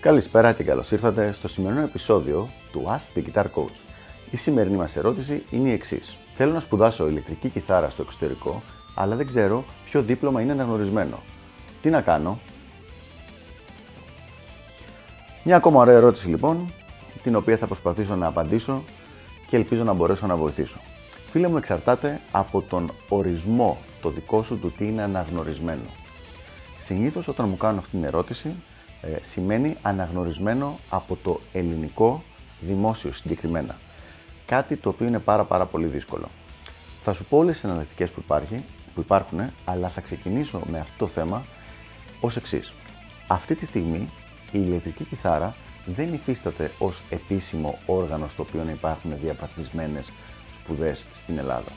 Καλησπέρα και καλώς ήρθατε στο σημερινό επεισόδιο του Ask the Guitar Coach. Η σημερινή μας ερώτηση είναι η εξής. Θέλω να σπουδάσω ηλεκτρική κιθάρα στο εξωτερικό, αλλά δεν ξέρω ποιο δίπλωμα είναι αναγνωρισμένο. Τι να κάνω; Μια ακόμα ωραία ερώτηση λοιπόν, την οποία θα προσπαθήσω να απαντήσω και ελπίζω να μπορέσω να βοηθήσω. Φίλε μου, εξαρτάται από τον ορισμό το δικό σου του τι είναι αναγνωρισμένο. Συνήθως όταν μου κάνουν αυτή την ερώτηση, ε, σημαίνει αναγνωρισμένο από το ελληνικό δημόσιο συγκεκριμένα. Κάτι το οποίο είναι πάρα πάρα πολύ δύσκολο. Θα σου πω όλες τις εναλλακτικές που, υπάρχει, που υπάρχουν, αλλά θα ξεκινήσω με αυτό το θέμα ως εξής. Αυτή τη στιγμή η ηλεκτρική κιθάρα δεν υφίσταται ως επίσημο όργανο στο οποίο να υπάρχουν διαπαθμισμένες σπουδές στην Ελλάδα.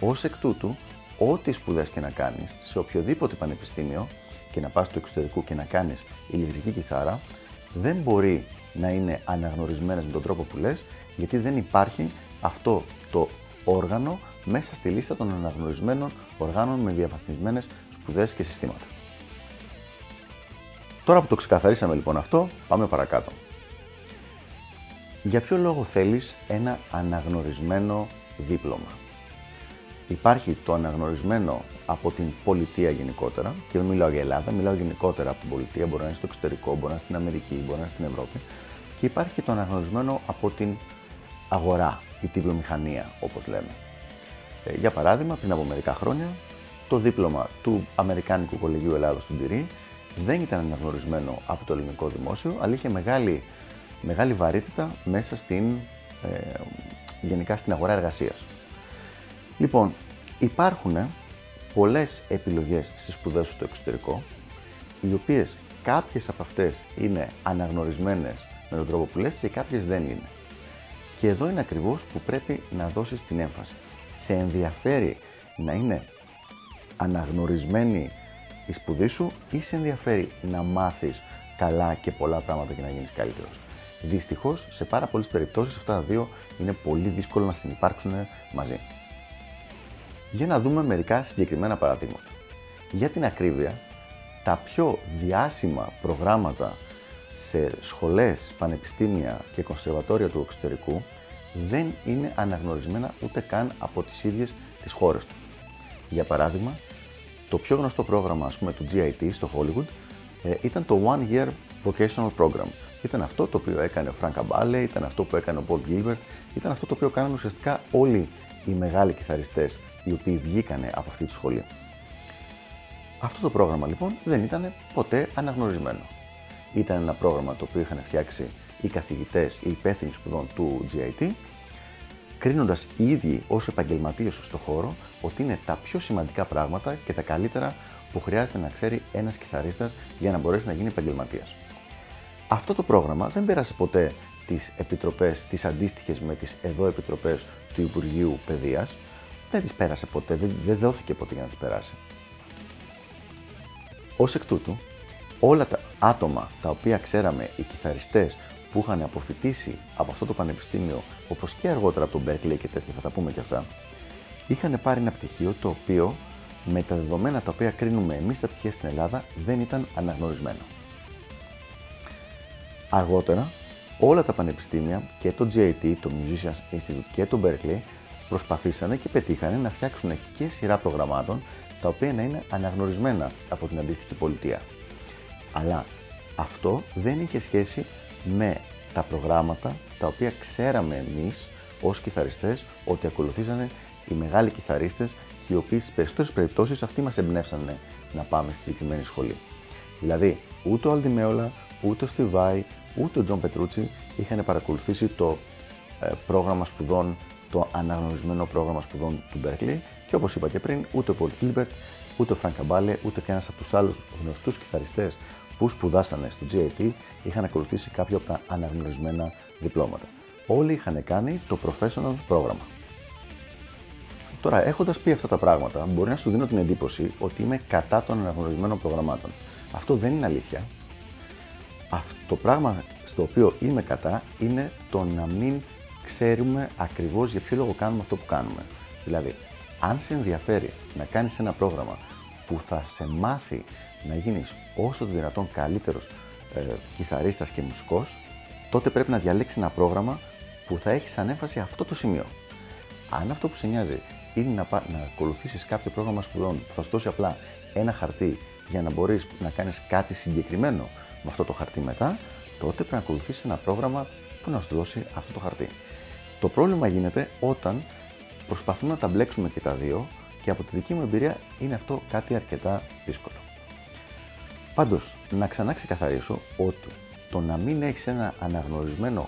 Ως εκ τούτου, ό,τι σπουδές και να κάνεις σε οποιοδήποτε πανεπιστήμιο και να πας στο εξωτερικό και να κάνεις ηλεκτρική κιθάρα, δεν μπορεί να είναι αναγνωρισμένες με τον τρόπο που λες, γιατί δεν υπάρχει αυτό το όργανο μέσα στη λίστα των αναγνωρισμένων οργάνων με διαβαθμισμένες σπουδές και συστήματα. Τώρα που το ξεκαθαρίσαμε λοιπόν αυτό, πάμε παρακάτω. Για ποιο λόγο θέλεις ένα αναγνωρισμένο δίπλωμα; Υπάρχει το αναγνωρισμένο από την πολιτεία γενικότερα, και δεν μιλάω για Ελλάδα, μιλάω γενικότερα από την πολιτεία, μπορεί να είναι στο εξωτερικό, μπορεί να είναι στην Αμερική, μπορεί να είναι στην Ευρώπη. Και υπάρχει και το αναγνωρισμένο από την αγορά ή τη βιομηχανία, όπως λέμε. Ε, για παράδειγμα, πριν από μερικά χρόνια, το δίπλωμα του Αμερικάνικου Κολεγίου Ελλάδος του Ντυρί δεν ήταν αναγνωρισμένο από το ελληνικό δημόσιο, αλλά είχε μεγάλη, μεγάλη βαρύτητα μέσα στην, ε, γενικά στην αγορά εργασίας. Λοιπόν, υπάρχουν πολλές επιλογές στις σπουδές στο εξωτερικό, οι οποίες κάποιες από αυτές είναι αναγνωρισμένες με τον τρόπο που λες και κάποιες δεν είναι. Και εδώ είναι ακριβώς που πρέπει να δώσεις την έμφαση. Σε ενδιαφέρει να είναι αναγνωρισμένη η σπουδή σου ή σε ενδιαφέρει να μάθεις καλά και πολλά πράγματα και να γίνεις καλύτερος. Δυστυχώς, σε πάρα πολλές περιπτώσεις αυτά τα δύο είναι πολύ δύσκολο να συνεπάρξουν μαζί για να δούμε μερικά συγκεκριμένα παραδείγματα. Για την ακρίβεια, τα πιο διάσημα προγράμματα σε σχολές, πανεπιστήμια και κονσερβατόρια του εξωτερικού δεν είναι αναγνωρισμένα ούτε καν από τις ίδιες τις χώρες τους. Για παράδειγμα, το πιο γνωστό πρόγραμμα ας πούμε, του GIT στο Hollywood ε, ήταν το One Year Vocational Program. Ήταν αυτό το οποίο έκανε ο Frank Abale, ήταν αυτό που έκανε ο Bob Gilbert, ήταν αυτό το οποίο κάνανε ουσιαστικά όλοι οι μεγάλοι κιθαριστές οι οποίοι βγήκανε από αυτή τη σχολή. Αυτό το πρόγραμμα λοιπόν δεν ήταν ποτέ αναγνωρισμένο. Ήταν ένα πρόγραμμα το οποίο είχαν φτιάξει οι καθηγητές, οι υπεύθυνοι σπουδών του GIT, κρίνοντας οι ίδιοι ως επαγγελματίες στο χώρο ότι είναι τα πιο σημαντικά πράγματα και τα καλύτερα που χρειάζεται να ξέρει ένας κιθαρίστας για να μπορέσει να γίνει επαγγελματίας. Αυτό το πρόγραμμα δεν πέρασε ποτέ τις επιτροπές, τις αντίστοιχες με τις εδώ επιτροπές του Υπουργείου Παιδείας, δεν τις πέρασε ποτέ, δεν, δεν δόθηκε ποτέ για να τις περάσει. Ως εκ τούτου, όλα τα άτομα τα οποία ξέραμε, οι κιθαριστές που είχαν αποφυτίσει από αυτό το πανεπιστήμιο, όπως και αργότερα από τον Berkeley και τέτοια, θα τα πούμε και αυτά, είχαν πάρει ένα πτυχίο το οποίο με τα δεδομένα τα οποία κρίνουμε εμείς τα πτυχία στην Ελλάδα δεν ήταν αναγνωρισμένο. Αργότερα, όλα τα πανεπιστήμια και το GIT, το Musicians Institute και το Berkeley προσπαθήσανε και πετύχανε να φτιάξουν και σειρά προγραμμάτων τα οποία να είναι αναγνωρισμένα από την αντίστοιχη πολιτεία. Αλλά αυτό δεν είχε σχέση με τα προγράμματα τα οποία ξέραμε εμείς ως κιθαριστές ότι ακολουθήσανε οι μεγάλοι κιθαρίστες και οι οποίοι στις περισσότερες περιπτώσεις αυτοί μας εμπνεύσανε να πάμε στη συγκεκριμένη σχολή. Δηλαδή, ούτε ο Al Di Meola, ούτε ο Steve Vai, ούτε ο John Petrucci είχαν παρακολουθήσει το ε, πρόγραμμα σπουδών το αναγνωρισμένο πρόγραμμα σπουδών του Berklee και όπως είπα και πριν, ούτε ο Paul Gilbert, ούτε ο Frank Abale, ούτε κανένας από τους άλλους γνωστούς κιθαριστές που σπουδάσανε στο GIT είχαν ακολουθήσει κάποιο από τα αναγνωρισμένα διπλώματα. Όλοι είχαν κάνει το professional πρόγραμμα. Τώρα, έχοντας πει αυτά τα πράγματα, μπορεί να σου δίνω την εντύπωση ότι είμαι κατά των αναγνωρισμένων προγραμμάτων. Αυτό δεν είναι αλήθεια. Αυτό το πράγμα στο οποίο είμαι κατά είναι το να μην ξέρουμε ακριβώς για ποιο λόγο κάνουμε αυτό που κάνουμε. Δηλαδή, αν σε ενδιαφέρει να κάνεις ένα πρόγραμμα που θα σε μάθει να γίνεις όσο το δυνατόν καλύτερος ε, κιθαρίστας και μουσικός, τότε πρέπει να διαλέξεις ένα πρόγραμμα που θα έχεις σαν έμφαση αυτό το σημείο. Αν αυτό που σε νοιάζει είναι να, να ακολουθήσεις κάποιο πρόγραμμα σπουδών που θα σου δώσει απλά ένα χαρτί για να μπορείς να κάνεις κάτι συγκεκριμένο με αυτό το χαρτί μετά, τότε πρέπει να ακολουθήσεις ένα πρόγραμμα που να σου δώσει αυτό το χαρτί. Το πρόβλημα γίνεται όταν προσπαθούμε να τα μπλέξουμε και τα δύο και από τη δική μου εμπειρία είναι αυτό κάτι αρκετά δύσκολο. Πάντως, να ξανά ξεκαθαρίσω ότι το να μην έχεις ένα αναγνωρισμένο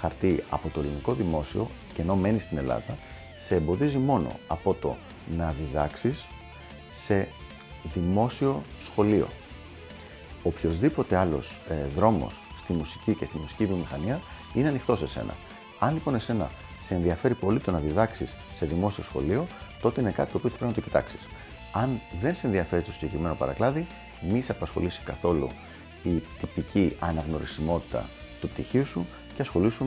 χαρτί από το ελληνικό δημόσιο και ενώ μένεις στην Ελλάδα, σε εμποδίζει μόνο από το να διδάξεις σε δημόσιο σχολείο. Οποιοδήποτε άλλος ε, δρόμος στη μουσική και στη μουσική βιομηχανία είναι ανοιχτό σε σένα. Αν λοιπόν εσένα σε ενδιαφέρει πολύ το να διδάξεις σε δημόσιο σχολείο, τότε είναι κάτι το οποίο πρέπει να το κοιτάξεις. Αν δεν σε ενδιαφέρει το συγκεκριμένο παρακλάδι, μη σε απασχολήσει καθόλου η τυπική αναγνωρισιμότητα του πτυχίου σου και ασχολήσου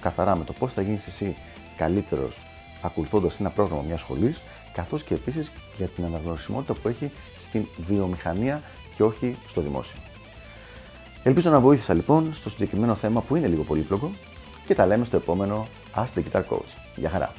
καθαρά με το πώς θα γίνεις εσύ καλύτερος ακολουθώντας ένα πρόγραμμα μιας σχολής, καθώς και επίσης για την αναγνωρισιμότητα που έχει στην βιομηχανία και όχι στο δημόσιο. Ελπίζω να βοήθησα λοιπόν στο συγκεκριμένο θέμα που είναι λίγο πολύπλοκο και τα λέμε στο επόμενο Ask the Guitar Coach. Γεια χαρά!